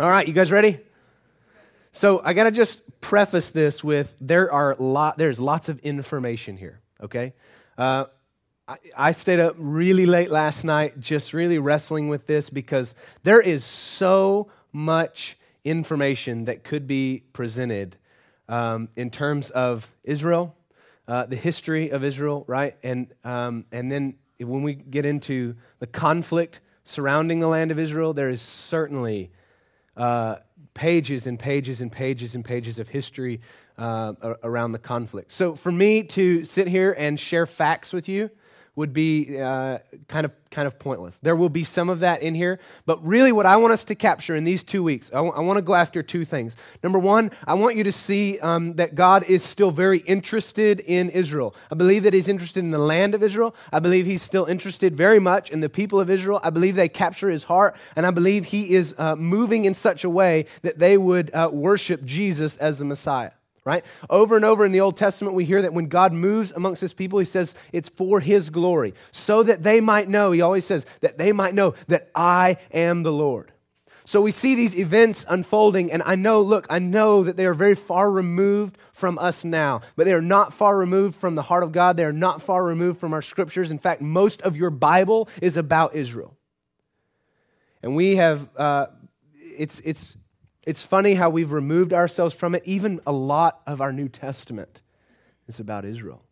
All right, you guys ready? So I got to just preface this with there are lot, there's lots of information here, okay? Uh, I, I stayed up really late last night just really wrestling with this because there is so much information that could be presented um, in terms of Israel, uh, the history of Israel, right? And, um, and then when we get into the conflict surrounding the land of Israel, there is certainly uh, pages and pages and pages and pages of history uh, around the conflict. So for me to sit here and share facts with you, would be uh, kind of kind of pointless. There will be some of that in here, but really, what I want us to capture in these two weeks, I, w- I want to go after two things. Number one, I want you to see um, that God is still very interested in Israel. I believe that He's interested in the land of Israel. I believe He's still interested very much in the people of Israel. I believe they capture His heart, and I believe He is uh, moving in such a way that they would uh, worship Jesus as the Messiah right? Over and over in the Old Testament, we hear that when God moves amongst his people, he says it's for his glory, so that they might know, he always says, that they might know that I am the Lord. So we see these events unfolding, and I know, look, I know that they are very far removed from us now, but they are not far removed from the heart of God. They are not far removed from our scriptures. In fact, most of your Bible is about Israel. And we have, uh, it's, it's, it's funny how we've removed ourselves from it. Even a lot of our New Testament is about Israel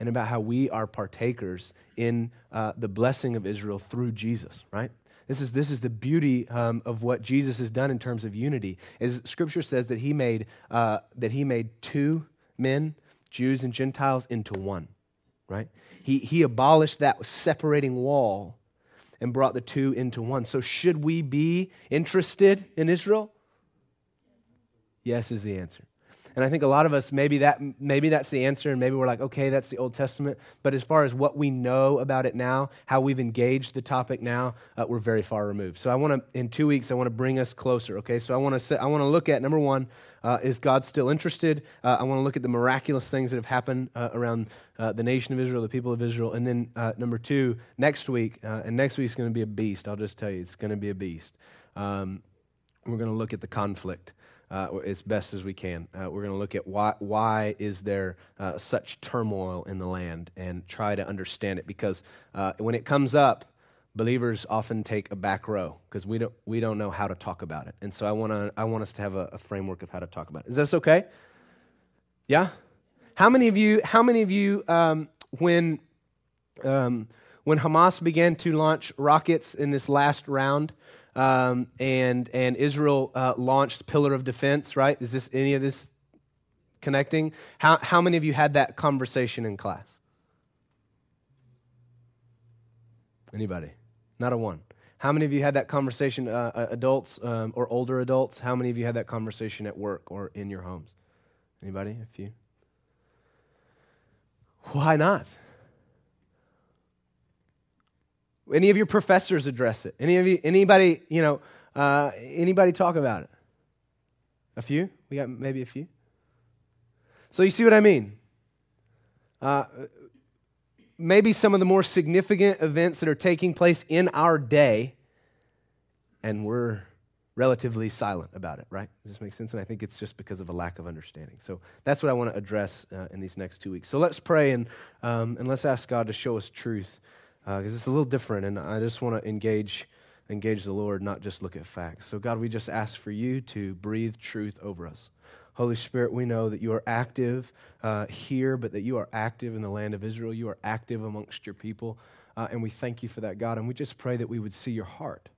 and about how we are partakers in uh, the blessing of Israel through Jesus, right? This is, this is the beauty um, of what Jesus has done in terms of unity. Is Scripture says that he made, uh, that he made two men, Jews and Gentiles, into one, right? He, he abolished that separating wall and brought the two into one. So, should we be interested in Israel? Yes is the answer. And I think a lot of us maybe that maybe that's the answer, and maybe we're like, okay, that's the Old Testament. But as far as what we know about it now, how we've engaged the topic now, uh, we're very far removed. So I want to, in two weeks, I want to bring us closer. Okay, so I want to I want to look at number one, uh, is God still interested? Uh, I want to look at the miraculous things that have happened uh, around uh, the nation of Israel, the people of Israel, and then uh, number two, next week, and next week is going to be a beast. I'll just tell you, it's going to be a beast. Um, we're going to look at the conflict uh, as best as we can. Uh, we're going to look at why, why is there uh, such turmoil in the land and try to understand it because uh, when it comes up, believers often take a back row because we don't, we don't know how to talk about it. And so I, wanna, I want us to have a, a framework of how to talk about it. Is this okay? Yeah? How many of you, how many of you um, when, um, when Hamas began to launch rockets in this last round, um, and, and Israel uh, launched Pillar of Defense, right? Is this any of this connecting? How, how many of you had that conversation in class? Anybody? Not a one. How many of you had that conversation, uh, uh, adults um, or older adults? How many of you had that conversation at work or in your homes? Anybody? A few? Why not? Any of your professors address it? Any of you, anybody, you know, uh, anybody talk about it? A few? We got maybe a few. So you see what I mean? Uh, maybe some of the more significant events that are taking place in our day, and we're relatively silent about it, right? Does this make sense? And I think it's just because of a lack of understanding. So that's what I want to address uh, in these next two weeks. So let's pray and, um, and let's ask God to show us truth because uh, it's a little different, and I just want to engage engage the Lord, not just look at facts. So, God, we just ask for you to breathe truth over us. Holy Spirit, we know that you are active uh, here, but that you are active in the land of Israel. You are active amongst your people. Uh, and we thank you for that, God. And we just pray that we would see your heart.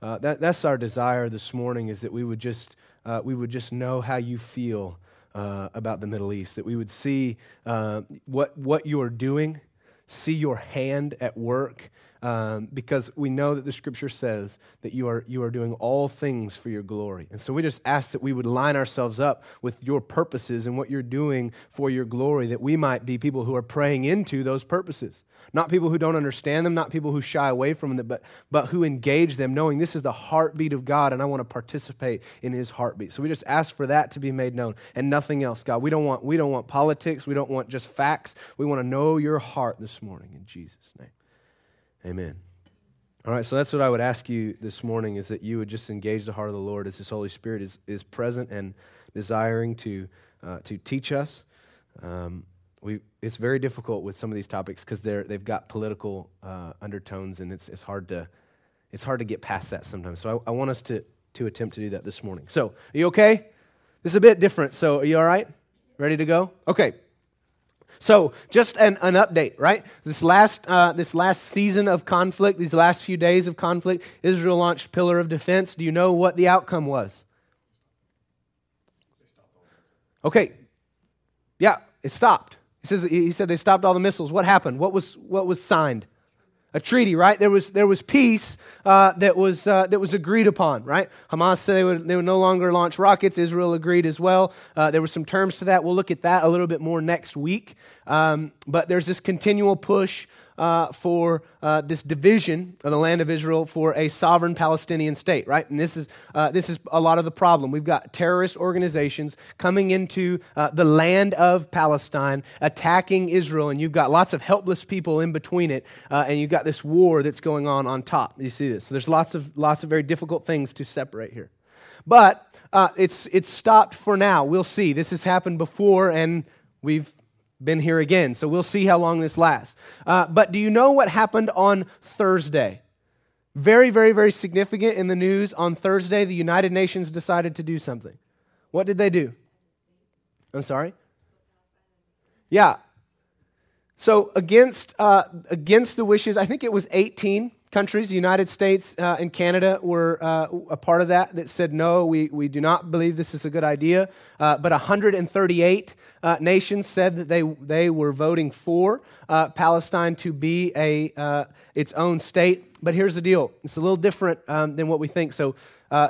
Uh, that, that's our desire this morning is that we would just, uh, we would just know how you feel uh, about the Middle East, that we would see uh, what, what you are doing see your hand at work um, because we know that the scripture says that you are, you are doing all things for your glory. And so we just ask that we would line ourselves up with your purposes and what you're doing for your glory, that we might be people who are praying into those purposes. Not people who don't understand them, not people who shy away from them, but, but who engage them, knowing this is the heartbeat of God and I want to participate in his heartbeat. So we just ask for that to be made known and nothing else, God. We don't want, we don't want politics, we don't want just facts. We want to know your heart this morning in Jesus' name. Amen. All right, so that's what I would ask you this morning is that you would just engage the heart of the Lord as His Holy Spirit is, is present and desiring to, uh, to teach us. Um, we, it's very difficult with some of these topics because they've got political uh, undertones and it's, it's, hard to, it's hard to get past that sometimes. So I, I want us to, to attempt to do that this morning. So, are you okay? This is a bit different. So, are you all right? Ready to go? Okay. So, just an, an update, right? This last, uh, this last season of conflict, these last few days of conflict, Israel launched Pillar of Defense. Do you know what the outcome was? Okay. Yeah, it stopped. He, says, he said they stopped all the missiles. What happened? What was, what was signed? A treaty, right? There was, there was peace uh, that, was, uh, that was agreed upon, right? Hamas said they would, they would no longer launch rockets. Israel agreed as well. Uh, there were some terms to that. We'll look at that a little bit more next week. Um, but there's this continual push uh, for uh, this division of the land of Israel for a sovereign Palestinian state, right? And this is, uh, this is a lot of the problem. We've got terrorist organizations coming into uh, the land of Palestine, attacking Israel, and you've got lots of helpless people in between it, uh, and you've got this war that's going on on top. You see this? So there's lots of, lots of very difficult things to separate here. But uh, it's, it's stopped for now. We'll see. This has happened before, and we've been here again. So we'll see how long this lasts. Uh, but do you know what happened on Thursday? Very, very, very significant in the news. On Thursday, the United Nations decided to do something. What did they do? I'm sorry? Yeah. So against, uh, against the wishes, I think it was 18 countries, the United States uh, and Canada were uh, a part of that, that said, no, we, we do not believe this is a good idea. Uh, but 138 uh, nations said that they, they were voting for uh, Palestine to be a, uh, its own state. But here's the deal it's a little different um, than what we think. So,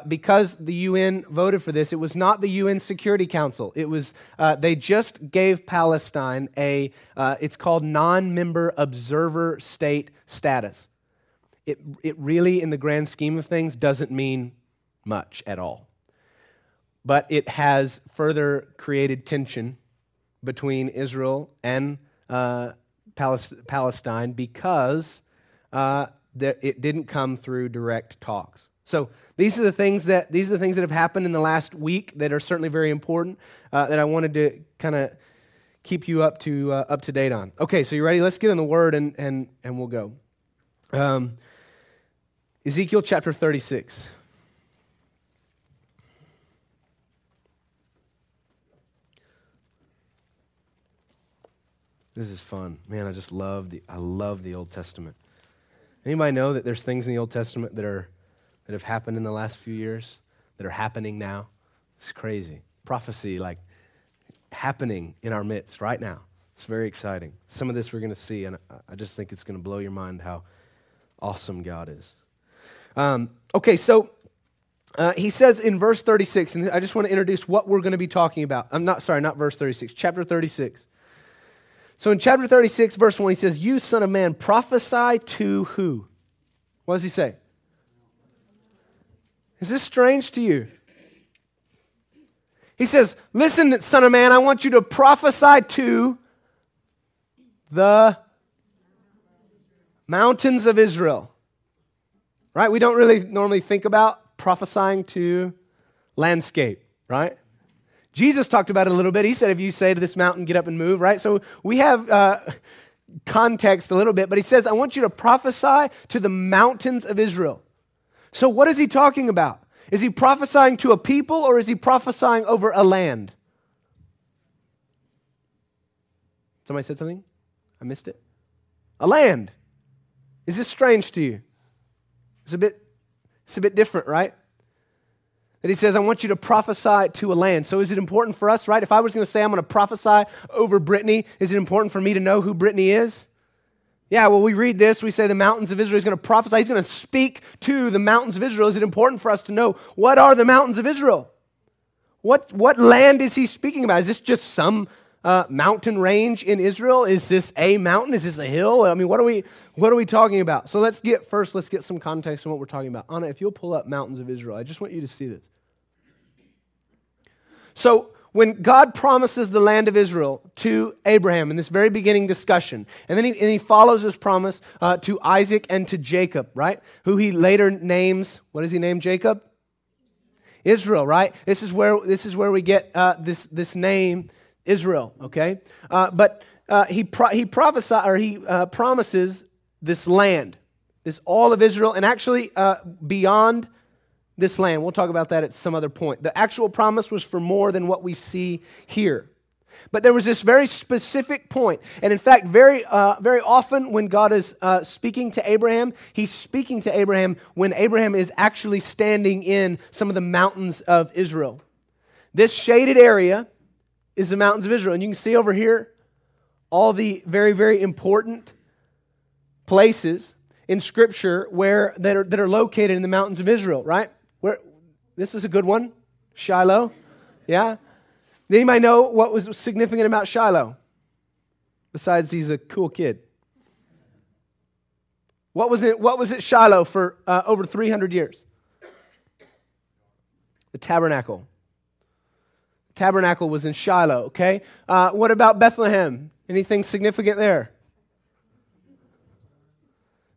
because the UN voted for this, it was not the UN Security Council. It was they just gave Palestine a it's called non-member observer state status it, it really, in the grand scheme of things, doesn't mean much at all. But it has further created tension between Israel and uh, Palestine because uh, it didn't come through direct talks. So these are the things that these are the things that have happened in the last week that are certainly very important uh, that I wanted to kind of keep you up to uh, up to date on. Okay, so you ready? Let's get in the Word and and and we'll go. Um, Ezekiel chapter 36. This is fun. Man, I just love the I love the Old Testament. Anybody know that there's things in the Old Testament that are that have happened in the last few years that are happening now? It's crazy. Prophecy like happening in our midst right now. It's very exciting. Some of this we're going to see, and I just think it's going to blow your mind how awesome God is. Um, okay, so uh, he says in verse 36, and I just want to introduce what we're going to be talking about. I'm not sorry, not verse 36, chapter 36. So in chapter 36, verse 1, he says, You, son of man, prophesy to who? What does he say? Is this strange to you? He says, Listen, son of man, I want you to prophesy to the mountains of Israel right? We don't really normally think about prophesying to landscape, right? Jesus talked about it a little bit. He said, if you say to this mountain, get up and move, right? So we have uh, context a little bit, but he says, I want you to prophesy to the mountains of Israel. So what is he talking about? Is he prophesying to a people or is he prophesying over a land? Somebody said something? I missed it. A land. Is this strange to you? It's a bit, it's a bit different, right? That he says, I want you to prophesy to a land. So is it important for us, right? If I was going to say I'm going to prophesy over Brittany, is it important for me to know who Brittany is? Yeah, well, we read this. We say the mountains of Israel. He's going to prophesy. He's going to speak to the mountains of Israel. Is it important for us to know what are the mountains of Israel? What, what land is he speaking about? Is this just some uh, mountain range in Israel? Is this a mountain? Is this a hill? I mean, what are we what are we talking about? So let's get first. Let's get some context on what we're talking about. Anna, if you'll pull up mountains of Israel, I just want you to see this. So when God promises the land of Israel to Abraham in this very beginning discussion, and then he, and he follows his promise uh, to Isaac and to Jacob, right? Who he later names, what does he name Jacob? Israel, right? This is where, this is where we get uh, this, this name, Israel, okay? Uh, but uh, he, pro- he prophesies, or he uh, promises this land, this all of Israel, and actually uh, beyond this land. We'll talk about that at some other point. The actual promise was for more than what we see here. But there was this very specific point. And in fact, very, uh, very often when God is uh, speaking to Abraham, he's speaking to Abraham when Abraham is actually standing in some of the mountains of Israel. This shaded area is the mountains of Israel. And you can see over here all the very, very important places in Scripture where, that, are, that are located in the mountains of Israel, right? This is a good one. Shiloh. Yeah? Anybody know what was significant about Shiloh? Besides, he's a cool kid. What was it, what was it Shiloh for uh, over 300 years? The tabernacle. The tabernacle was in Shiloh, okay? Uh, what about Bethlehem? Anything significant there?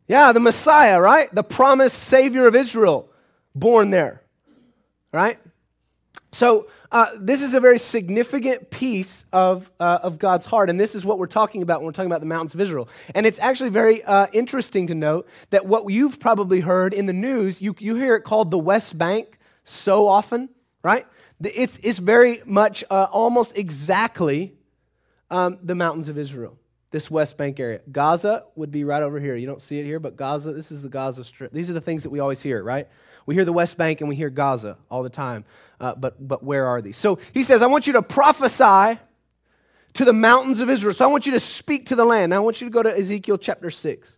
Yeah, the Messiah, right? The promised Savior of Israel, born there, right? So, uh, this is a very significant piece of, uh, of God's heart, and this is what we're talking about when we're talking about the mountains of Israel. And it's actually very uh, interesting to note that what you've probably heard in the news, you, you hear it called the West Bank so often, right? It's, it's very much uh, almost exactly um, the mountains of Israel, this West Bank area. Gaza would be right over here. You don't see it here, but Gaza, this is the Gaza Strip. These are the things that we always hear, right? We hear the West Bank and we hear Gaza all the time. Uh, but, but where are these? So he says, I want you to prophesy to the mountains of Israel. So I want you to speak to the land. Now I want you to go to Ezekiel chapter 6.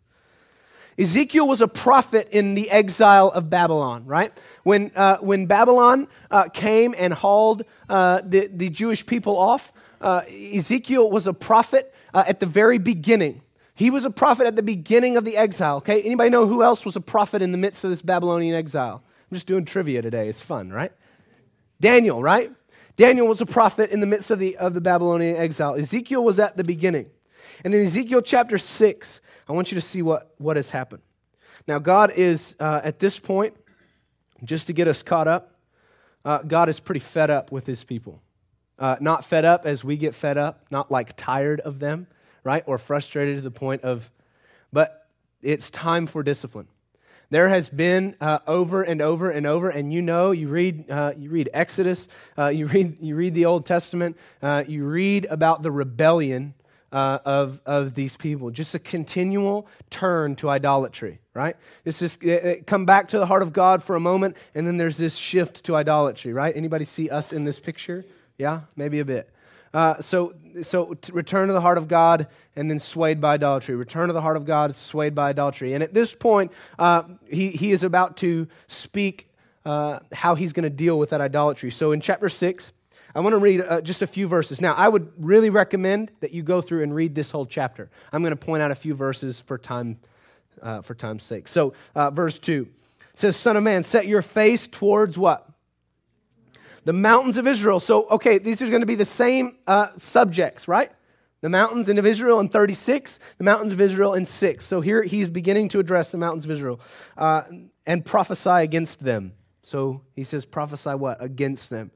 Ezekiel was a prophet in the exile of Babylon, right? When, uh, when Babylon uh, came and hauled uh, the, the Jewish people off, uh, Ezekiel was a prophet uh, at the very beginning. He was a prophet at the beginning of the exile, okay? Anybody know who else was a prophet in the midst of this Babylonian exile? I'm just doing trivia today. It's fun, right? Daniel, right? Daniel was a prophet in the midst of the, of the Babylonian exile. Ezekiel was at the beginning. And in Ezekiel chapter 6, I want you to see what, what has happened. Now, God is, uh, at this point, just to get us caught up, uh, God is pretty fed up with his people. Uh, not fed up as we get fed up, not like tired of them, right? Or frustrated to the point of, but it's time for discipline. There has been uh, over and over and over, and you know, you read, uh, you read Exodus, uh, you, read, you read the Old Testament, uh, you read about the rebellion uh, of, of these people, just a continual turn to idolatry, right? This is come back to the heart of God for a moment, and then there's this shift to idolatry, right? Anybody see us in this picture? Yeah, maybe a bit. Uh, so, so return to the heart of God and then swayed by idolatry. Return to the heart of God, swayed by idolatry. And at this point, uh, he, he is about to speak uh, how he's going to deal with that idolatry. So in chapter 6, I want to read uh, just a few verses. Now, I would really recommend that you go through and read this whole chapter. I'm going to point out a few verses for time uh, for time's sake. So, uh, verse 2 says, Son of man, set your face towards what? The mountains of Israel. So, okay, these are going to be the same uh, subjects, right? The mountains of Israel in 36, the mountains of Israel in 6. So here he's beginning to address the mountains of Israel uh, and prophesy against them. So he says, prophesy what? Against them.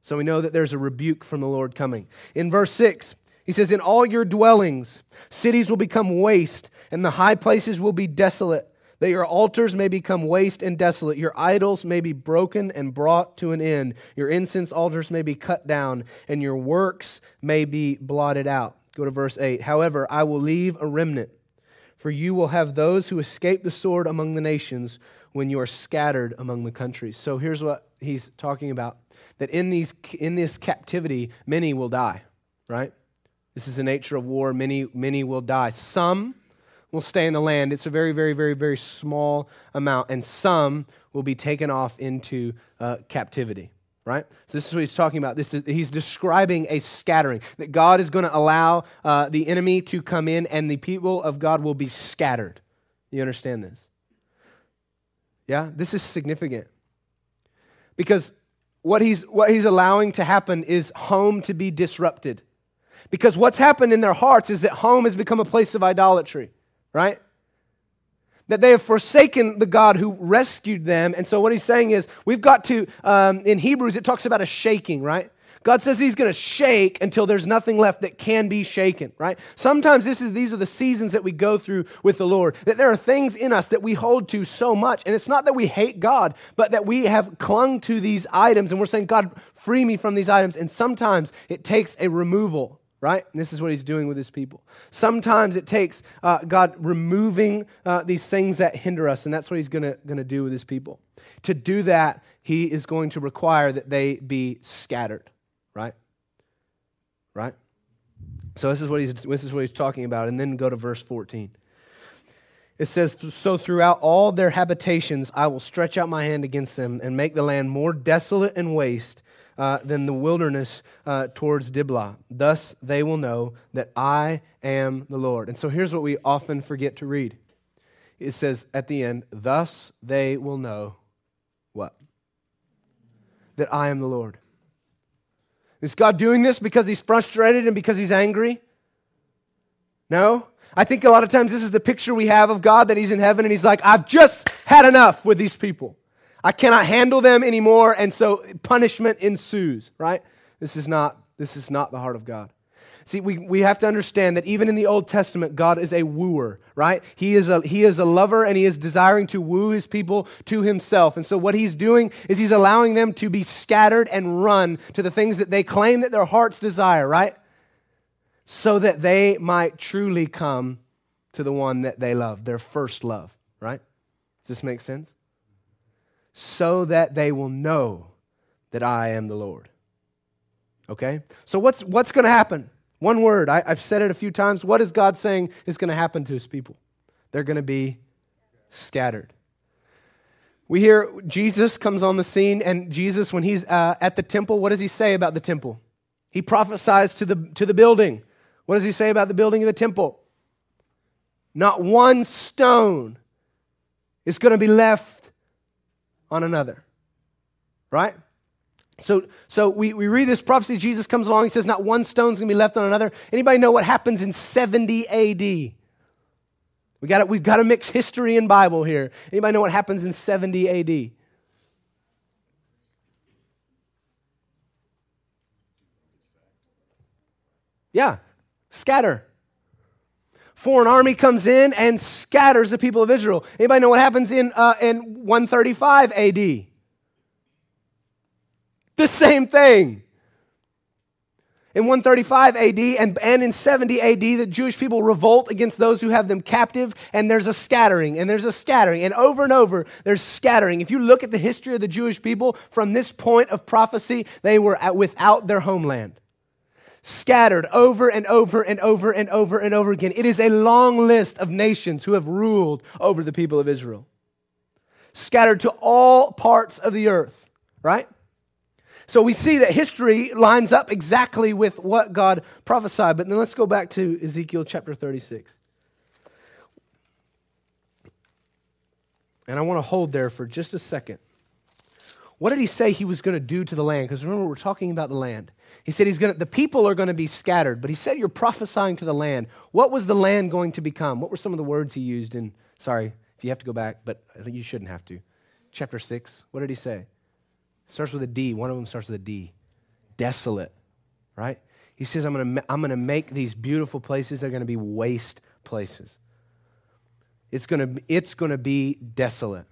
So we know that there's a rebuke from the Lord coming. In verse 6, he says, In all your dwellings, cities will become waste, and the high places will be desolate that your altars may become waste and desolate, your idols may be broken and brought to an end, your incense altars may be cut down, and your works may be blotted out. Go to verse 8. However, I will leave a remnant, for you will have those who escape the sword among the nations when you are scattered among the countries. So here's what he's talking about that in, these, in this captivity, many will die, right? This is the nature of war. Many, many will die. Some will stay in the land. It's a very, very, very, very small amount, and some will be taken off into uh, captivity. Right? So this is what he's talking about. This is, he's describing a scattering, that God is going to allow uh, the enemy to come in and the people of God will be scattered. You understand this? Yeah? This is significant. Because what he's, what he's allowing to happen is home to be disrupted. Because what's happened in their hearts is that home has become a place of idolatry, right? That they have forsaken the God who rescued them. And so what he's saying is, we've got to, um, in Hebrews, it talks about a shaking, right? God says he's going to shake until there's nothing left that can be shaken, right? Sometimes this is, these are the seasons that we go through with the Lord, that there are things in us that we hold to so much. And it's not that we hate God, but that we have clung to these items and we're saying, God, free me from these items. And sometimes it takes a removal, right? And this is what he's doing with his people. Sometimes it takes uh, God removing uh, these things that hinder us, and that's what he's going to do with his people. To do that, he is going to require that they be scattered right? Right? So this is what he's this is what he's talking about and then go to verse 14. It says so throughout all their habitations I will stretch out my hand against them and make the land more desolate and waste uh, than the wilderness uh, towards Diblah. Thus they will know that I am the Lord. And so here's what we often forget to read. It says at the end, thus they will know what? That I am the Lord. Is God doing this because he's frustrated and because he's angry? No. I think a lot of times this is the picture we have of God that he's in heaven and he's like, I've just had enough with these people. I cannot handle them anymore, and so punishment ensues, right? This is not, this is not the heart of God. See, we, we have to understand that even in the Old Testament, God is a wooer, right? He is, a, he is a lover and he is desiring to woo his people to himself. And so, what he's doing is he's allowing them to be scattered and run to the things that they claim that their hearts desire, right? So that they might truly come to the one that they love, their first love, right? Does this make sense? So that they will know that I am the Lord. Okay? So, what's, what's going to happen? One word. I, have said it a few times. What is God saying is going to happen to his people? They're going to be scattered. We hear Jesus comes on the scene, and Jesus, when he's uh, at the temple, what does he say about the temple? He prophesies to the, to the building. What does he say about the building of the temple? Not one stone is going to be left on another. Right? So, so we, we read this prophecy. Jesus comes along. He says, Not one stone's going to be left on another. Anybody know what happens in 70 AD? We got we've got to mix history and Bible here. Anybody know what happens in 70 AD? Yeah, scatter. Foreign army comes in and scatters the people of Israel. Anybody know what happens in, uh, in 135 AD? The same thing. In 135 AD and, and in 70 AD, the Jewish people revolt against those who have them captive, and there's a scattering, and there's a scattering, and over and over, there's scattering. If you look at the history of the Jewish people from this point of prophecy, they were without their homeland. Scattered over and over and over and over and over again. It is a long list of nations who have ruled over the people of Israel. Scattered to all parts of the earth, right? So we see that history lines up exactly with what God prophesied. But then let's go back to Ezekiel chapter 36. And I want to hold there for just a second. What did he say he was going to do to the land? Because remember, we're talking about the land. He said he's to, the people are going to be scattered, but he said you're prophesying to the land. What was the land going to become? What were some of the words he used in, sorry, if you have to go back, but you shouldn't have to. Chapter 6, what did he say? starts with a D. One of them starts with a D. Desolate, right? He says, I'm going to I'm to make these beautiful places, they're going to be waste places. It's going to, it's going to be desolate.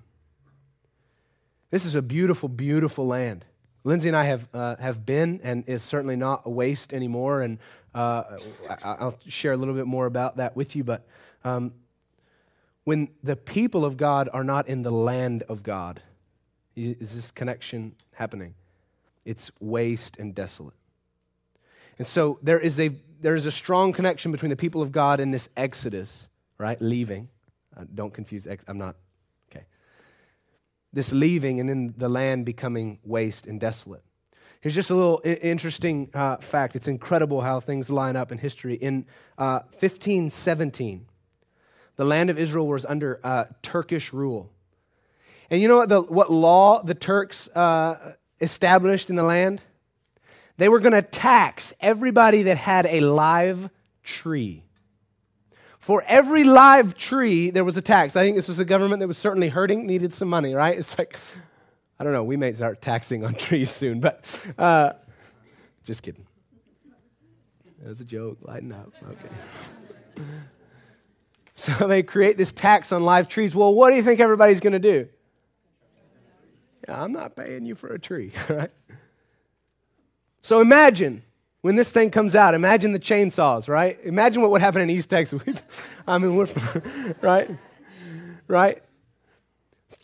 This is a beautiful, beautiful land. Lindsay and I have, uh, have been, and is certainly not a waste anymore. And uh, I'll share a little bit more about that with you. But um, when the people of God are not in the land of God, is this connection happening? It's waste and desolate. And so there is a there is a strong connection between the people of God and this exodus, right? Leaving. Uh, don't confuse. Ex- I'm not. This leaving and then the land becoming waste and desolate. Here's just a little interesting uh, fact. It's incredible how things line up in history. In uh, 1517, the land of Israel was under uh, Turkish rule. And you know what, the, what law the Turks uh, established in the land, they were going to tax everybody that had a live tree. For every live tree, there was a tax. I think this was a government that was certainly hurting, needed some money, right? It's like, I don't know, we may start taxing on trees soon, but uh, just kidding. That was a joke, lighten up. Okay. so they create this tax on live trees. Well, what do you think everybody's going to do? Yeah, I'm not paying you for a tree, right? So imagine when this thing comes out, imagine the chainsaws, right? Imagine what would happen in East Texas. I mean, we're right? Right?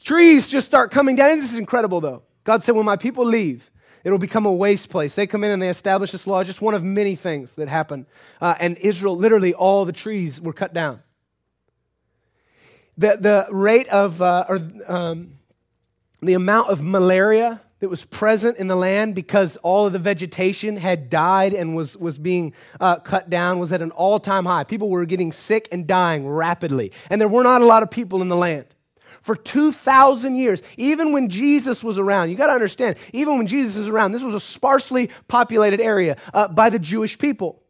Trees just start coming down. This is incredible, though. God said, when my people leave, it'll become a waste place. They come in and they establish this law, just one of many things that happen. Uh, and Israel, literally, all the trees were cut down. The, the rate of, uh, or um, the amount of malaria that was present in the land because all of the vegetation had died and was, was being uh, cut down was at an all time high. People were getting sick and dying rapidly. And there were not a lot of people in the land. For 2,000 years, even when Jesus was around, you got to understand, even when Jesus is around, this was a sparsely populated area uh, by the Jewish people.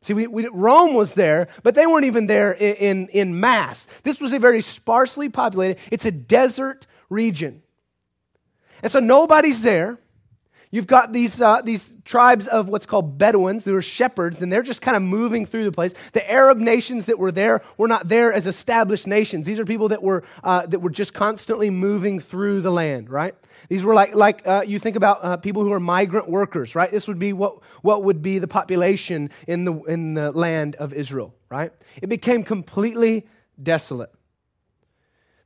See, we, we, Rome was there, but they weren't even there in, in, in mass. This was a very sparsely populated, it's a desert region. And so nobody's there. You've got these, uh, these tribes of what's called Bedouins who are shepherds, and they're just kind of moving through the place. The Arab nations that were there were not there as established nations. These are people that were, uh, that were just constantly moving through the land, right? These were like, like uh, you think about uh, people who are migrant workers, right? This would be what, what would be the population in the, in the land of Israel, right? It became completely desolate.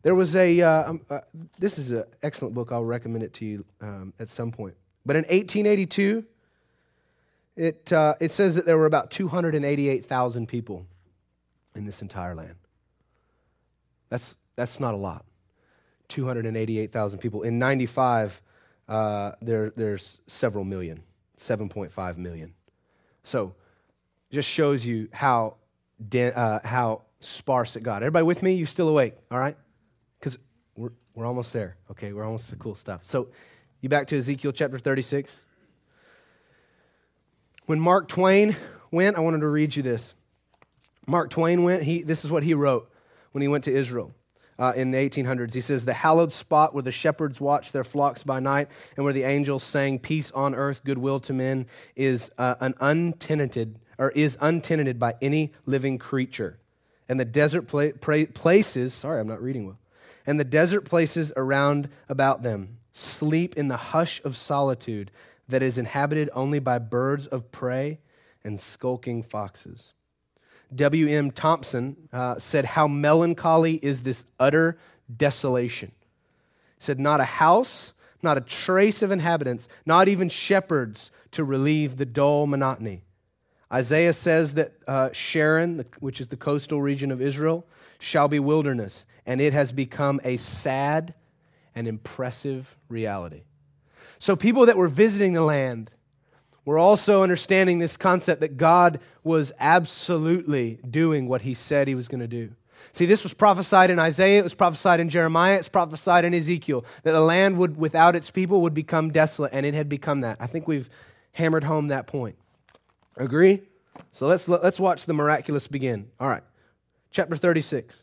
There was a, uh, um, uh, this is an excellent book. I'll recommend it to you um, at some point. But in 1882, it, uh, it says that there were about 288,000 people in this entire land. That's, that's not a lot. 288,000 people. In 95, uh, there, there's several million, 7.5 million. So just shows you how, de- uh, how sparse it got. Everybody with me? You still awake? All right? We're, we're almost there. Okay, we're almost to cool stuff. So, you back to Ezekiel chapter 36. When Mark Twain went, I wanted to read you this. Mark Twain went, he, this is what he wrote when he went to Israel. Uh, in the 1800s. He says, The hallowed spot where the shepherds watch their flocks by night and where the angels sang peace on earth, goodwill to men, is uh, an untenanted, or is untenanted by any living creature. And the desert pla- pra- places, sorry, I'm not reading well and the desert places around about them sleep in the hush of solitude that is inhabited only by birds of prey and skulking foxes. W.M. Thomson uh, said, How melancholy is this utter desolation. He said, Not a house, not a trace of inhabitants, not even shepherds to relieve the dull monotony. Isaiah says that uh, Sharon, which is the coastal region of Israel, shall be wilderness, and it has become a sad and impressive reality. So, people that were visiting the land were also understanding this concept that God was absolutely doing what he said he was going to do. See, this was prophesied in Isaiah, it was prophesied in Jeremiah, it's prophesied in Ezekiel that the land would, without its people, would become desolate, and it had become that. I think we've hammered home that point. Agree? So let's, let's watch the miraculous begin. All right, chapter 36.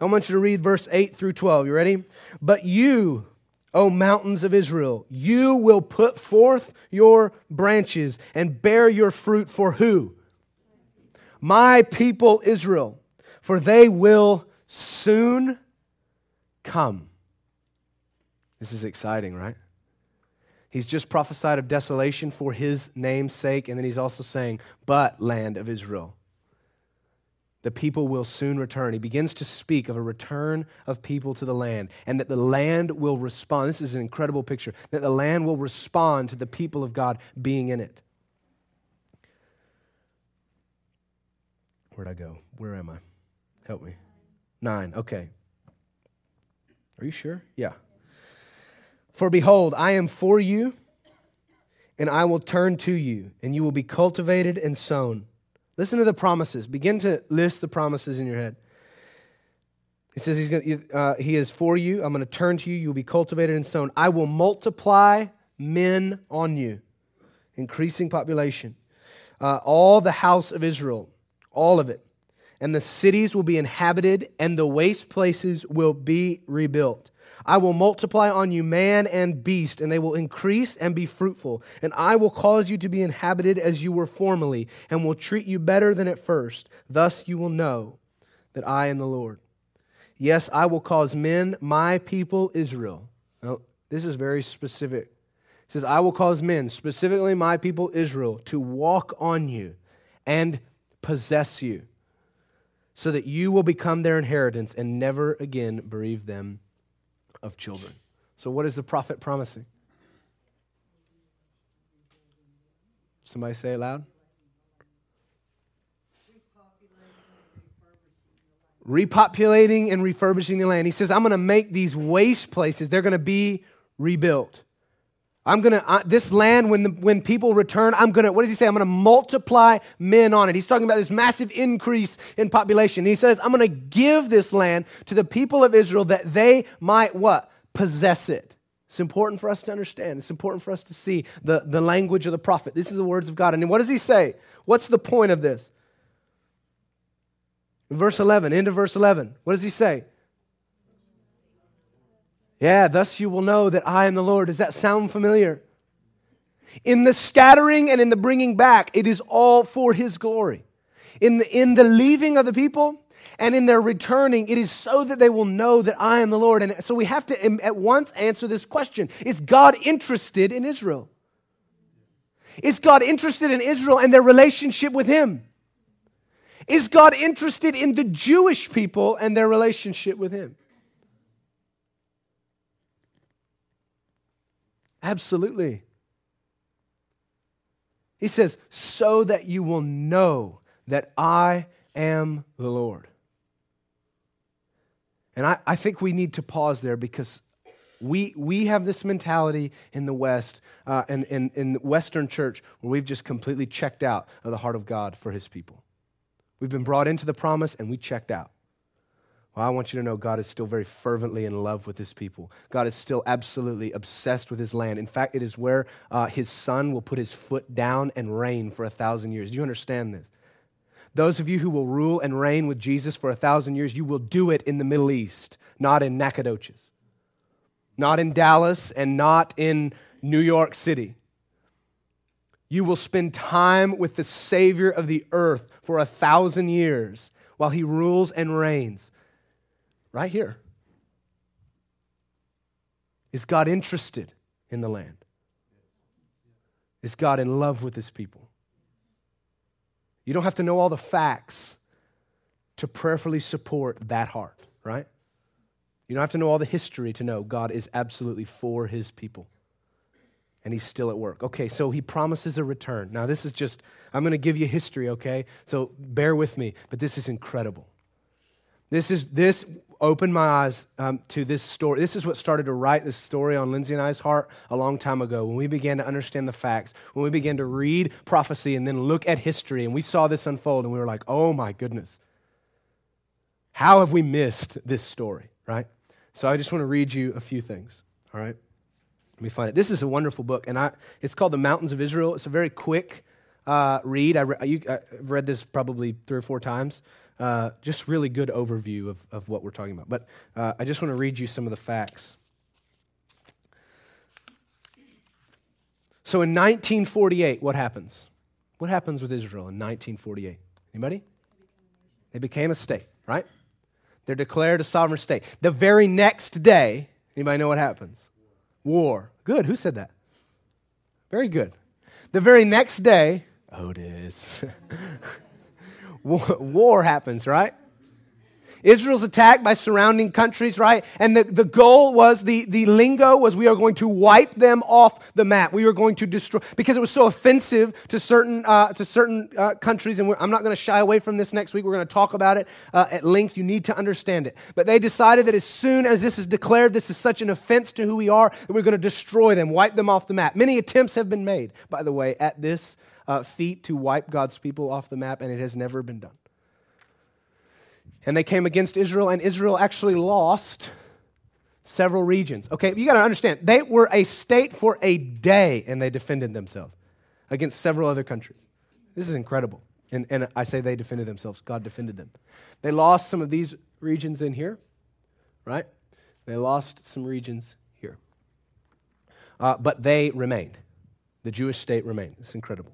I want you to read verse 8 through 12. You ready? But you, O mountains of Israel, you will put forth your branches and bear your fruit for who? My people Israel, for they will soon come. This is exciting, right? He's just prophesied of desolation for his name's sake, and then he's also saying, But, land of Israel, the people will soon return. He begins to speak of a return of people to the land and that the land will respond. This is an incredible picture that the land will respond to the people of God being in it. Where'd I go? Where am I? Help me. Nine. Okay. Are you sure? Yeah. For behold, I am for you, and I will turn to you, and you will be cultivated and sown Listen to the promises. Begin to list the promises in your head. He says he's gonna, uh, he is for you. I'm going to turn to you. You will be cultivated and sown. I will multiply men on you, increasing population. Uh, all the house of Israel, all of it. And the cities will be inhabited, and the waste places will be rebuilt. I will multiply on you man and beast, and they will increase and be fruitful. And I will cause you to be inhabited as you were formerly, and will treat you better than at first. Thus you will know that I am the Lord. Yes, I will cause men, my people Israel. Now, this is very specific. It says, I will cause men, specifically my people Israel, to walk on you and possess you, so that you will become their inheritance and never again bereave them of children. So, what is the prophet promising? Somebody say it loud. repopulating and refurbishing the land. He says, I'm going to make these waste places, they're going to be rebuilt. I'm going to, uh, this land, when, the, when people return, I'm going to, what does he say? I'm going to multiply men on it. He's talking about this massive increase in population. He says, I'm going to give this land to the people of Israel that they might what? Possess it. It's important for us to understand. It's important for us to see the, the language of the prophet. This is the words of God. And what does he say? What's the point of this? Verse 11, end of verse 11. What does he say? Yeah, thus you will know that I am the Lord. Does that sound familiar? In the scattering and in the bringing back, it is all for his glory. In the, in the leaving of the people and in their returning, it is so that they will know that I am the Lord. And so we have to at once answer this question Is God interested in Israel? Is God interested in Israel and their relationship with him? Is God interested in the Jewish people and their relationship with Him? Absolutely. He says, so that you will know that I am the Lord. And I, I think we need to pause there because we, we have this mentality in the West uh, and in, in Western church where we've just completely checked out of the heart of God for his people. We've been brought into the promise and we checked out. Well, I want you to know God is still very fervently in love with his people. God is still absolutely obsessed with his land. In fact, it is where uh, his son will put his foot down and reign for a thousand years. Do you understand this? Those of you who will rule and reign with Jesus for a thousand years, you will do it in the Middle East, not in Nacogdoches, not in Dallas, and not in New York City. You will spend time with the Savior of the earth for a thousand years while he rules and reigns. Right here. Is God interested in the land? Is God in love with his people? You don't have to know all the facts to prayerfully support that heart, right? You don't have to know all the history to know God is absolutely for his people and he's still at work. Okay, so he promises a return. Now, this is just, I'm going to give you history, okay? So bear with me, but this is incredible. This is, this opened my eyes um, to this story. This is what started to write this story on Lindsay and I's heart a long time ago when we began to understand the facts, when we began to read prophecy and then look at history, and we saw this unfold, and we were like, oh my goodness. How have we missed this story, right? So I just want to read you a few things, all right? Let me find it. This is a wonderful book, and I, it's called The Mountains of Israel. It's a very quick uh, read. I have read this probably three or four times. Uh, just really good overview of, of what we're talking about. But uh, I just want to read you some of the facts. So in 1948, what happens? What happens with Israel in 1948? Anybody? They became a state, right? They're declared a sovereign state. The very next day, anybody know what happens? war. Good. Who said that? Very good. The very next day, Otis, war happens, right? Israel's attacked by surrounding countries, right? And the, the goal was, the, the lingo was we are going to wipe them off the map. We were going to destroy, because it was so offensive to certain, uh, to certain uh, countries. And I'm not going to shy away from this next week. We're going to talk about it uh, at length. You need to understand it. But they decided that as soon as this is declared, this is such an offense to who we are, that we're going to destroy them, wipe them off the map. Many attempts have been made, by the way, at this uh, feat to wipe God's people off the map, and it has never been done. And they came against Israel, and Israel actually lost several regions. Okay, you got to understand, they were a state for a day, and they defended themselves against several other countries. This is incredible. And, and I say they defended themselves, God defended them. They lost some of these regions in here, right? They lost some regions here. Uh, but they remained. The Jewish state remained. It's incredible.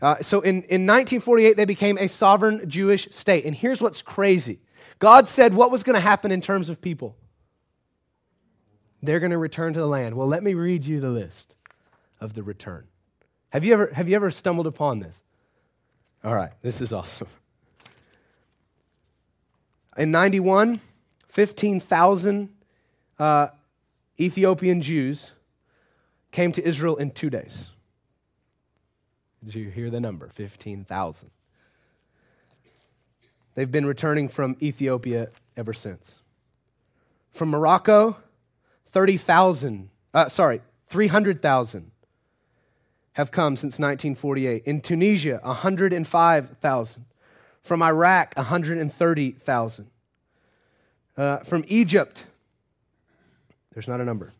Uh, so in, in 1948, they became a sovereign Jewish state. And here's what's crazy God said what was going to happen in terms of people. They're going to return to the land. Well, let me read you the list of the return. Have you ever, have you ever stumbled upon this? All right, this is awesome. In 91, 15,000 uh, Ethiopian Jews came to Israel in two days. Did you hear the number? 15,000. They've been returning from Ethiopia ever since. From Morocco, 30,000, uh, sorry, 300,000 have come since 1948. In Tunisia, 105,000. From Iraq, 130,000. Uh, from Egypt, there's not a number.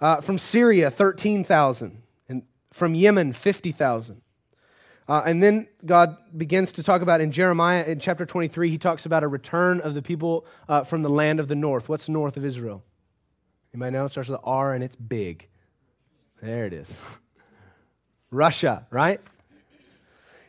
Uh, from Syria, 13,000. And from Yemen, 50,000. Uh, and then God begins to talk about in Jeremiah in chapter 23, he talks about a return of the people uh, from the land of the north. What's north of Israel? Anybody know? It starts with an R and it's big. There it is. Russia, right?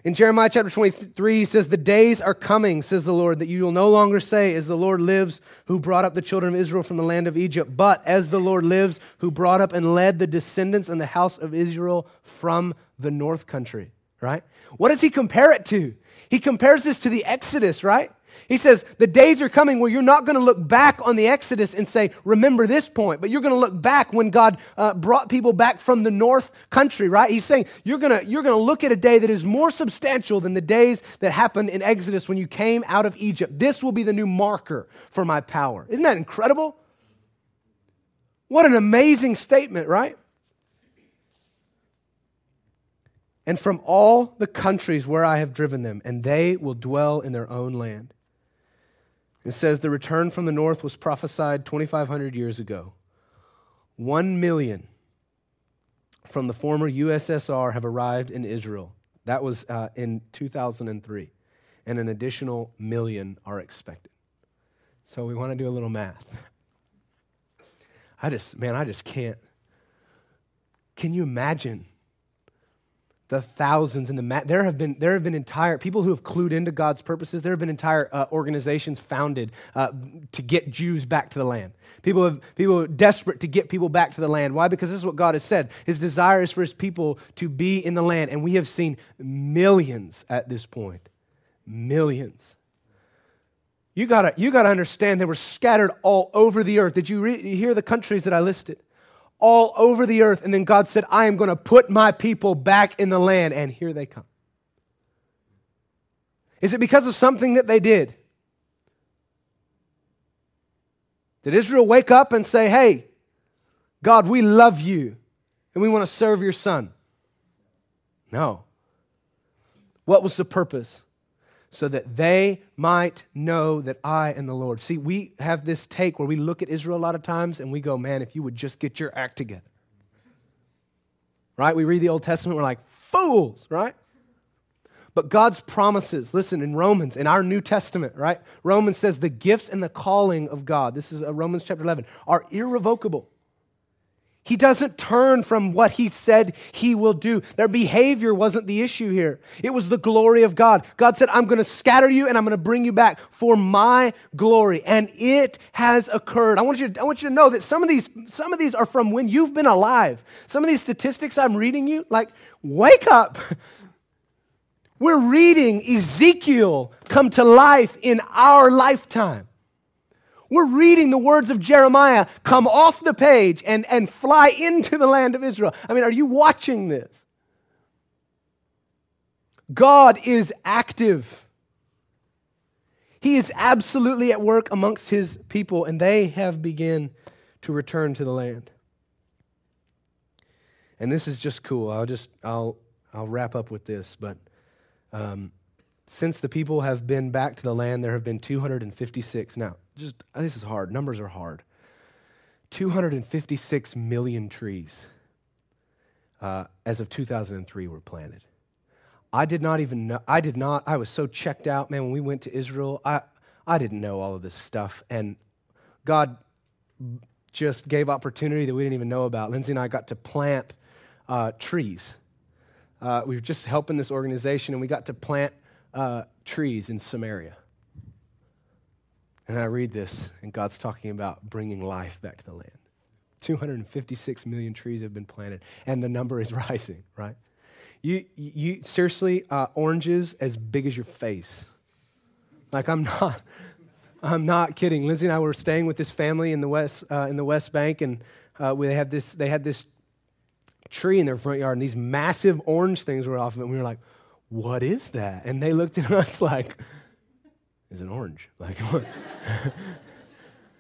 In Jeremiah chapter 23, he says, The days are coming, says the Lord, that you will no longer say, As the Lord lives, who brought up the children of Israel from the land of Egypt, but as the Lord lives, who brought up and led the descendants and the house of Israel from the north country, right? What does he compare it to? He compares this to the Exodus, right? He says, The days are coming where you're not going to look back on the Exodus and say, Remember this point, but you're going to look back when God uh, brought people back from the north country, right? He's saying, You're going to you're going to look at a day that is more substantial than the days that happened in Exodus when you came out of Egypt. This will be the new marker for my power. Isn't that incredible? What an amazing statement, right? And from all the countries where I have driven them, and they will dwell in their own land. It says the return from the north was prophesied 2,500 years ago. One million from the former USSR have arrived in Israel. That was uh, in 2003. And an additional million are expected. So we want to do a little math. I just, man, I just can't. Can you imagine the thousands and the ma- there have been there have been entire people who have clued into God's purposes. There have been entire uh, organizations founded uh, to get Jews back to the land. People have people desperate to get people back to the land. Why? Because this is what God has said. His desire is for His people to be in the land, and we have seen millions at this point, millions. You gotta you gotta understand they were scattered all over the earth. Did you, re- you hear the countries that I listed? All over the earth. And then God said, I am going to put my people back in the land. And here they come. Is it because of something that they did? Did Israel wake up and say, Hey, God, we love you and we want to serve your son? No. What was the purpose? So that they might know that I am the Lord. See, we have this take where we look at Israel a lot of times and we go, man, if you would just get your act together. Right? We read the Old Testament, we're like, fools, right? But God's promises, listen, in Romans, in our New Testament, right? Romans says the gifts and the calling of God, this is uh, Romans chapter 11, are irrevocable. He doesn't turn from what he said he will do. Their behavior wasn't the issue here. It was the glory of God. God said, I'm going to scatter you and I'm going to bring you back for my glory. And it has occurred. I want you, to, I want you to know that some of, these, some of these are from when you've been alive. Some of these statistics I'm reading you, like, wake up. We're reading Ezekiel come to life in our lifetime. We're reading the words of Jeremiah come off the page and, and fly into the land of Israel. I mean, are you watching this? God is active. He is absolutely at work amongst his people, and they have begun to return to the land. And this is just cool. I'll just I'll I'll wrap up with this, but um, since the people have been back to the land, there have been 256. Now, just this is hard. Numbers are hard. 256 million trees uh, as of 2003 were planted. I did not even know, I did not, I was so checked out, man, when we went to Israel, I, I didn't know all of this stuff. And God just gave opportunity that we didn't even know about. Lindsay and I got to plant uh, trees. Uh, we were just helping this organization, and we got to plant uh, trees in Samaria. And I read this, and God's talking about bringing life back to the land. 256 million trees have been planted, and the number is rising, right? You, you seriously, uh, oranges as big as your face. Like, I'm not, I'm not kidding. Lindsay and I were staying with this family in the West, uh, in the West Bank, and uh, we had this, they had this tree in their front yard, and these massive orange things were off of it. And we were like, what is that? And they looked at us like, it's an orange. Like?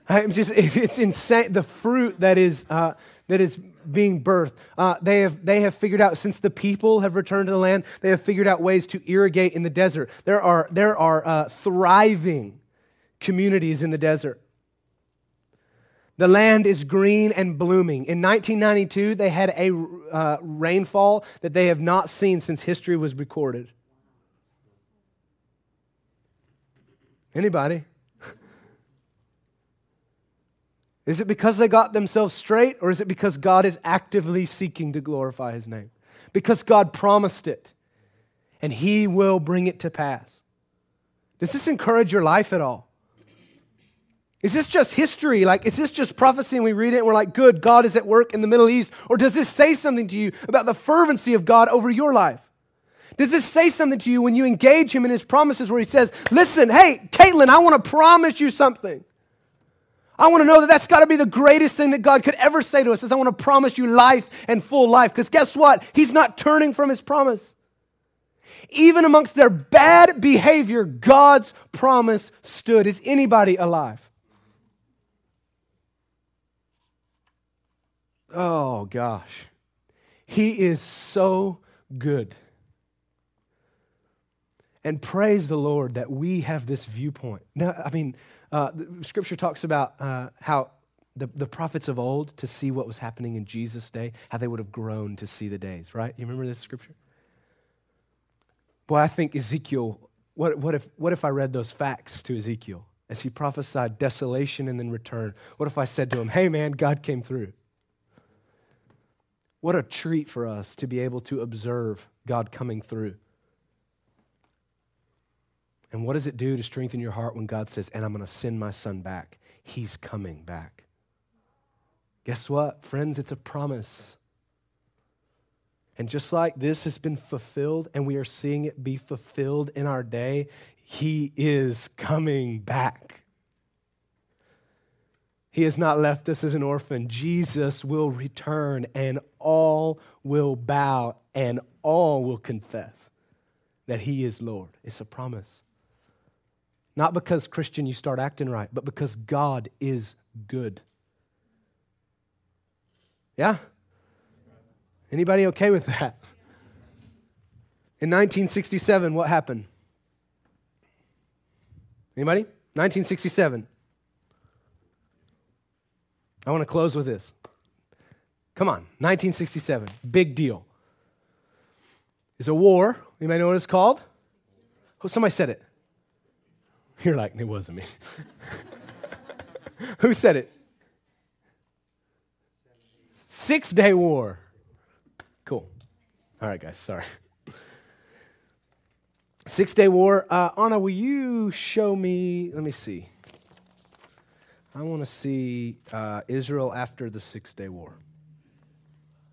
I'm just, it's insane. The fruit that is, uh, that is being birthed. Uh, they, have, they have figured out, since the people have returned to the land, they have figured out ways to irrigate in the desert. There are, there are uh, thriving communities in the desert. The land is green and blooming. In 1992, they had a uh, rainfall that they have not seen since history was recorded. Anybody? Is it because they got themselves straight, or is it because God is actively seeking to glorify His name? Because God promised it, and He will bring it to pass. Does this encourage your life at all? Is this just history? Like, is this just prophecy and we read it and we're like, good, God is at work in the Middle East? Or does this say something to you about the fervency of God over your life? Does this say something to you when you engage Him in His promises where He says, listen, hey, Caitlin, I want to promise you something? I want to know that that's got to be the greatest thing that God could ever say to us is I want to promise you life and full life. Because guess what? He's not turning from his promise. Even amongst their bad behavior, God's promise stood. Is anybody alive? Oh, gosh. He is so good. And praise the Lord that we have this viewpoint. Now, I mean, uh, scripture talks about uh, how the, the prophets of old, to see what was happening in Jesus' day, how they would have grown to see the days, right? You remember this scripture? Boy, I think Ezekiel, what, what, if, what if I read those facts to Ezekiel as he prophesied desolation and then return? What if I said to him, hey man, God came through? What a treat for us to be able to observe God coming through. And what does it do to strengthen your heart when God says, and I'm going to send my son back? He's coming back. Guess what, friends? It's a promise. And just like this has been fulfilled and we are seeing it be fulfilled in our day, He is coming back. He has not left us as an orphan. Jesus will return, and all will bow, and all will confess that He is Lord. It's a promise. Not because, Christian, you start acting right, but because God is good. Yeah? Anybody okay with that? In 1967, what happened? Anybody? 1967. I want to close with this. Come on, 1967, big deal. It's a war. You may know what it's called. Oh, somebody said it. You're like, it wasn't me. Who said it? Six Day War. Cool. All right, guys, sorry. Six Day War. Uh, Anna, will you show me? Let me see. I want to see uh, Israel after the Six Day War.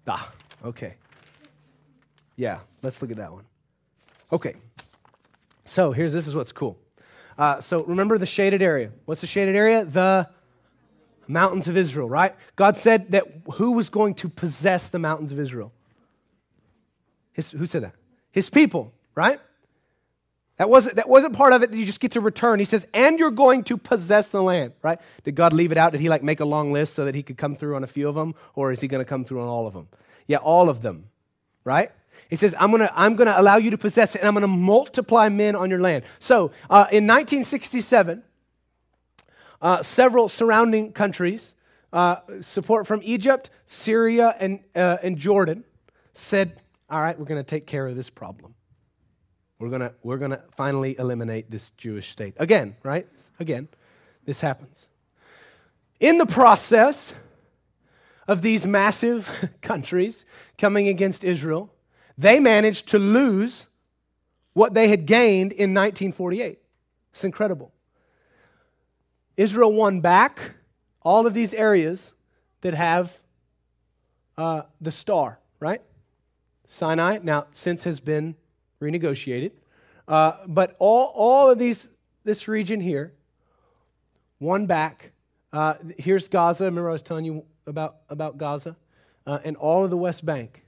Ah, okay. Yeah, let's look at that one. Okay. So here's this is what's cool. Uh, so remember the shaded area. What's the shaded area? The mountains of Israel, right? God said that who was going to possess the mountains of Israel? His, who said that? His people, right? That wasn't, that wasn't part of it that you just get to return. He says, and you're going to possess the land, right? Did God leave it out? Did he like make a long list so that he could come through on a few of them? Or is he going to come through on all of them? Yeah, all of them, right? He says, I'm going to I'm gonna allow you to possess it and I'm going to multiply men on your land. So uh, in 1967, uh, several surrounding countries, uh, support from Egypt, Syria, and, uh, and Jordan, said, All right, we're going to take care of this problem. We're going to we're gonna finally eliminate this Jewish state. Again, right? Again, this happens. In the process of these massive countries coming against Israel, they managed to lose what they had gained in 1948. It's incredible. Israel won back all of these areas that have uh, the star, right? Sinai now since has been renegotiated, uh, but all all of these this region here won back. Uh, here's Gaza. Remember I was telling you about about Gaza uh, and all of the West Bank.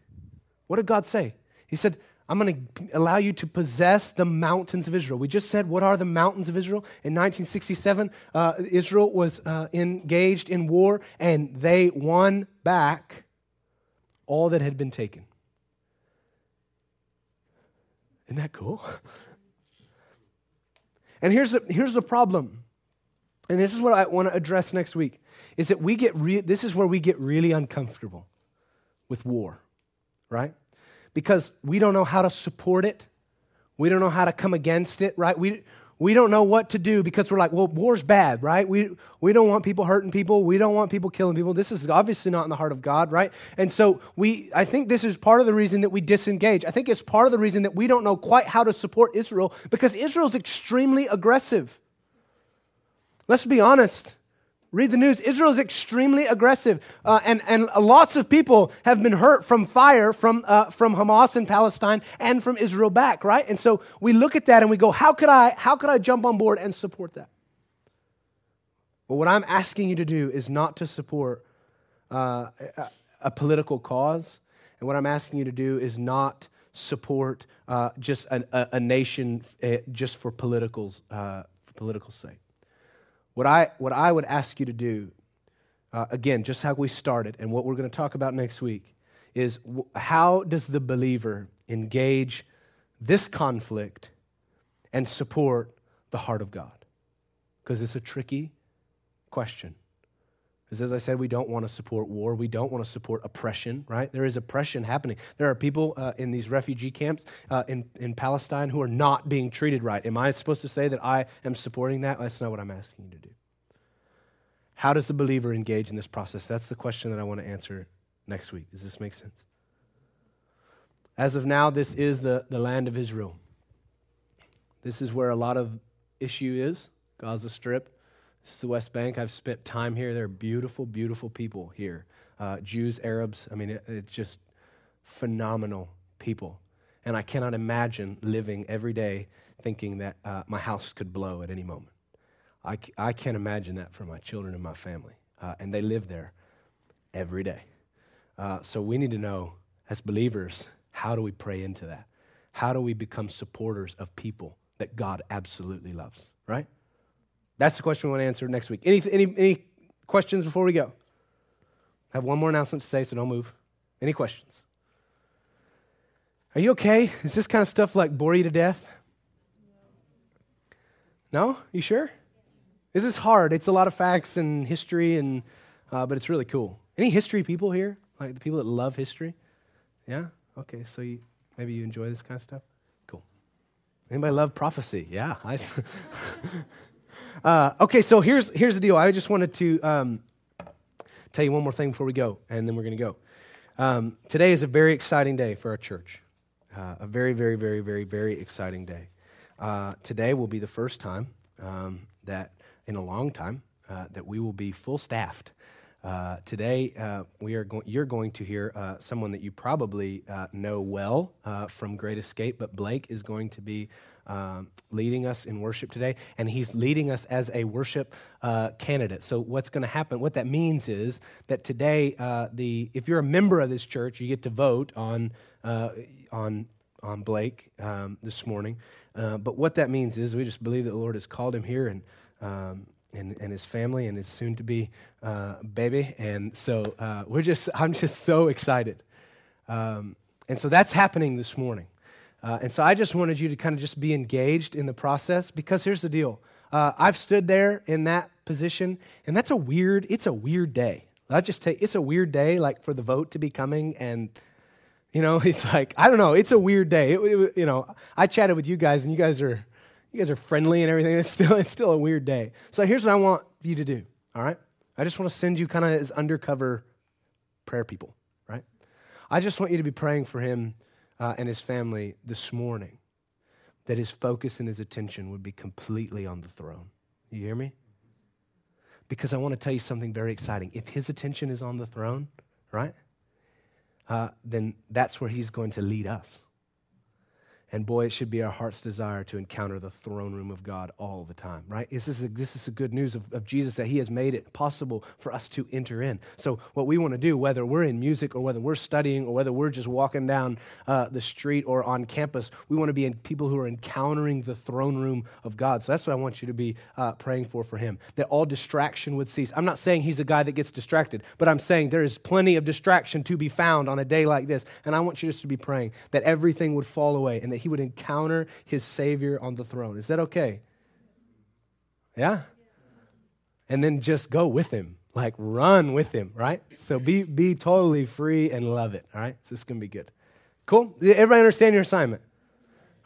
What did God say? He said, I'm going to allow you to possess the mountains of Israel. We just said, what are the mountains of Israel? In 1967, uh, Israel was uh, engaged in war and they won back all that had been taken. Isn't that cool? and here's the, here's the problem. And this is what I want to address next week is that we get re- this is where we get really uncomfortable with war, right? Because we don't know how to support it. We don't know how to come against it, right? We, we don't know what to do because we're like, well, war's bad, right? We, we don't want people hurting people. We don't want people killing people. This is obviously not in the heart of God, right? And so we, I think this is part of the reason that we disengage. I think it's part of the reason that we don't know quite how to support Israel because Israel is extremely aggressive. Let's be honest. Read the news. Israel is extremely aggressive, uh, and, and lots of people have been hurt from fire from, uh, from Hamas in Palestine and from Israel back, right? And so we look at that and we go, how could I, how could I jump on board and support that? But what I'm asking you to do is not to support uh, a, a, political cause. And what I'm asking you to do is not support uh, just a, a, nation uh, just for, politicals, uh, for political sake. What I, what I would ask you to do, uh, again, just how we started and what we're going to talk about next week, is w- how does the believer engage this conflict and support the heart of God? Because it's a tricky question. As I said, we don't want to support war. We don't want to support oppression, right? There is oppression happening. There are people uh, in these refugee camps uh, in, in Palestine who are not being treated right. Am I supposed to say that I am supporting that? That's not what I'm asking you to do. How does the believer engage in this process? That's the question that I want to answer next week. Does this make sense? As of now, this is the, the land of Israel. This is where a lot of issue is Gaza Strip. This is the West Bank. I've spent time here. There are beautiful, beautiful people here uh, Jews, Arabs. I mean, it, it's just phenomenal people. And I cannot imagine living every day thinking that uh, my house could blow at any moment. I, I can't imagine that for my children and my family. Uh, and they live there every day. Uh, so we need to know, as believers, how do we pray into that? How do we become supporters of people that God absolutely loves, right? That's the question we want to answer next week. Any, any, any questions before we go? I have one more announcement to say, so don't move. Any questions? Are you okay? Is this kind of stuff like bore you to death? No? You sure? This is hard. It's a lot of facts and history, and uh, but it's really cool. Any history people here? Like the people that love history? Yeah? Okay, so you, maybe you enjoy this kind of stuff? Cool. Anybody love prophecy? Yeah. I Uh, okay, so here's, here's the deal. I just wanted to um, tell you one more thing before we go, and then we're going to go. Um, today is a very exciting day for our church. Uh, a very, very, very, very, very exciting day. Uh, today will be the first time um, that, in a long time, uh, that we will be full staffed. Uh, today, uh, we are go- you're going to hear uh, someone that you probably uh, know well uh, from Great Escape, but Blake is going to be um, leading us in worship today, and he's leading us as a worship uh, candidate. So, what's going to happen? What that means is that today, the if you're a member of this church, you get to vote on on on Blake um, this morning. but what that means is we just believe that the Lord has called him here and. Um, and, and his family and his soon to be uh, baby. And so uh, we're just, I'm just so excited. Um, And so that's happening this morning. Uh, and so I just wanted you to kind of just be engaged in the process because here's the deal. Uh, I've stood there in that position, and that's a weird, it's a weird day. I just take, it's a weird day, like for the vote to be coming, and you know, it's like I don't know, it's a weird day. It, it, you know, I chatted with you guys, and you guys are, you guys are friendly and everything. It's still, it's still a weird day. So here's what I want you to do. All right, I just want to send you kind of as undercover prayer people. Right, I just want you to be praying for him uh, and his family this morning that his focus and his attention would be completely on the throne. You hear me? Because I want to tell you something very exciting. If his attention is on the throne, right, uh, then that's where he's going to lead us. And boy, it should be our heart's desire to encounter the throne room of God all the time, right? This is, this is the good news of, of Jesus that He has made it possible for us to enter in. So, what we want to do, whether we're in music or whether we're studying or whether we're just walking down uh, the street or on campus, we want to be in people who are encountering the throne room of God. So, that's what I want you to be uh, praying for for Him, that all distraction would cease. I'm not saying He's a guy that gets distracted, but I'm saying there is plenty of distraction to be found on a day like this. And I want you just to be praying that everything would fall away and that he would encounter his Savior on the throne. Is that okay? Yeah? And then just go with him. Like run with him, right? So be, be totally free and love it, all right? So this is going to be good. Cool? Everybody understand your assignment?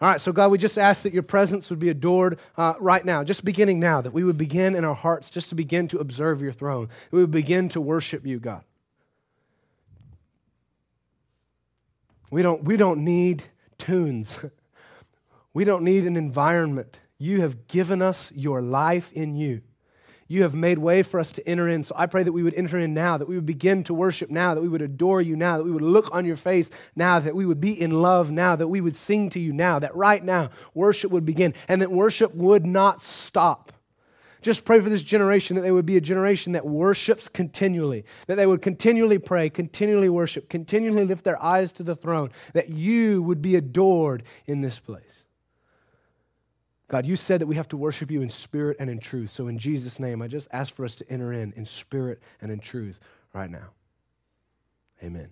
All right, so God, we just ask that your presence would be adored uh, right now, just beginning now, that we would begin in our hearts just to begin to observe your throne. We would begin to worship you, God. We don't, we don't need tunes. We don't need an environment. You have given us your life in you. You have made way for us to enter in. So I pray that we would enter in now, that we would begin to worship now, that we would adore you now, that we would look on your face now, that we would be in love now, that we would sing to you now, that right now worship would begin, and that worship would not stop. Just pray for this generation that they would be a generation that worships continually, that they would continually pray, continually worship, continually lift their eyes to the throne, that you would be adored in this place. God, you said that we have to worship you in spirit and in truth. So, in Jesus' name, I just ask for us to enter in in spirit and in truth right now. Amen.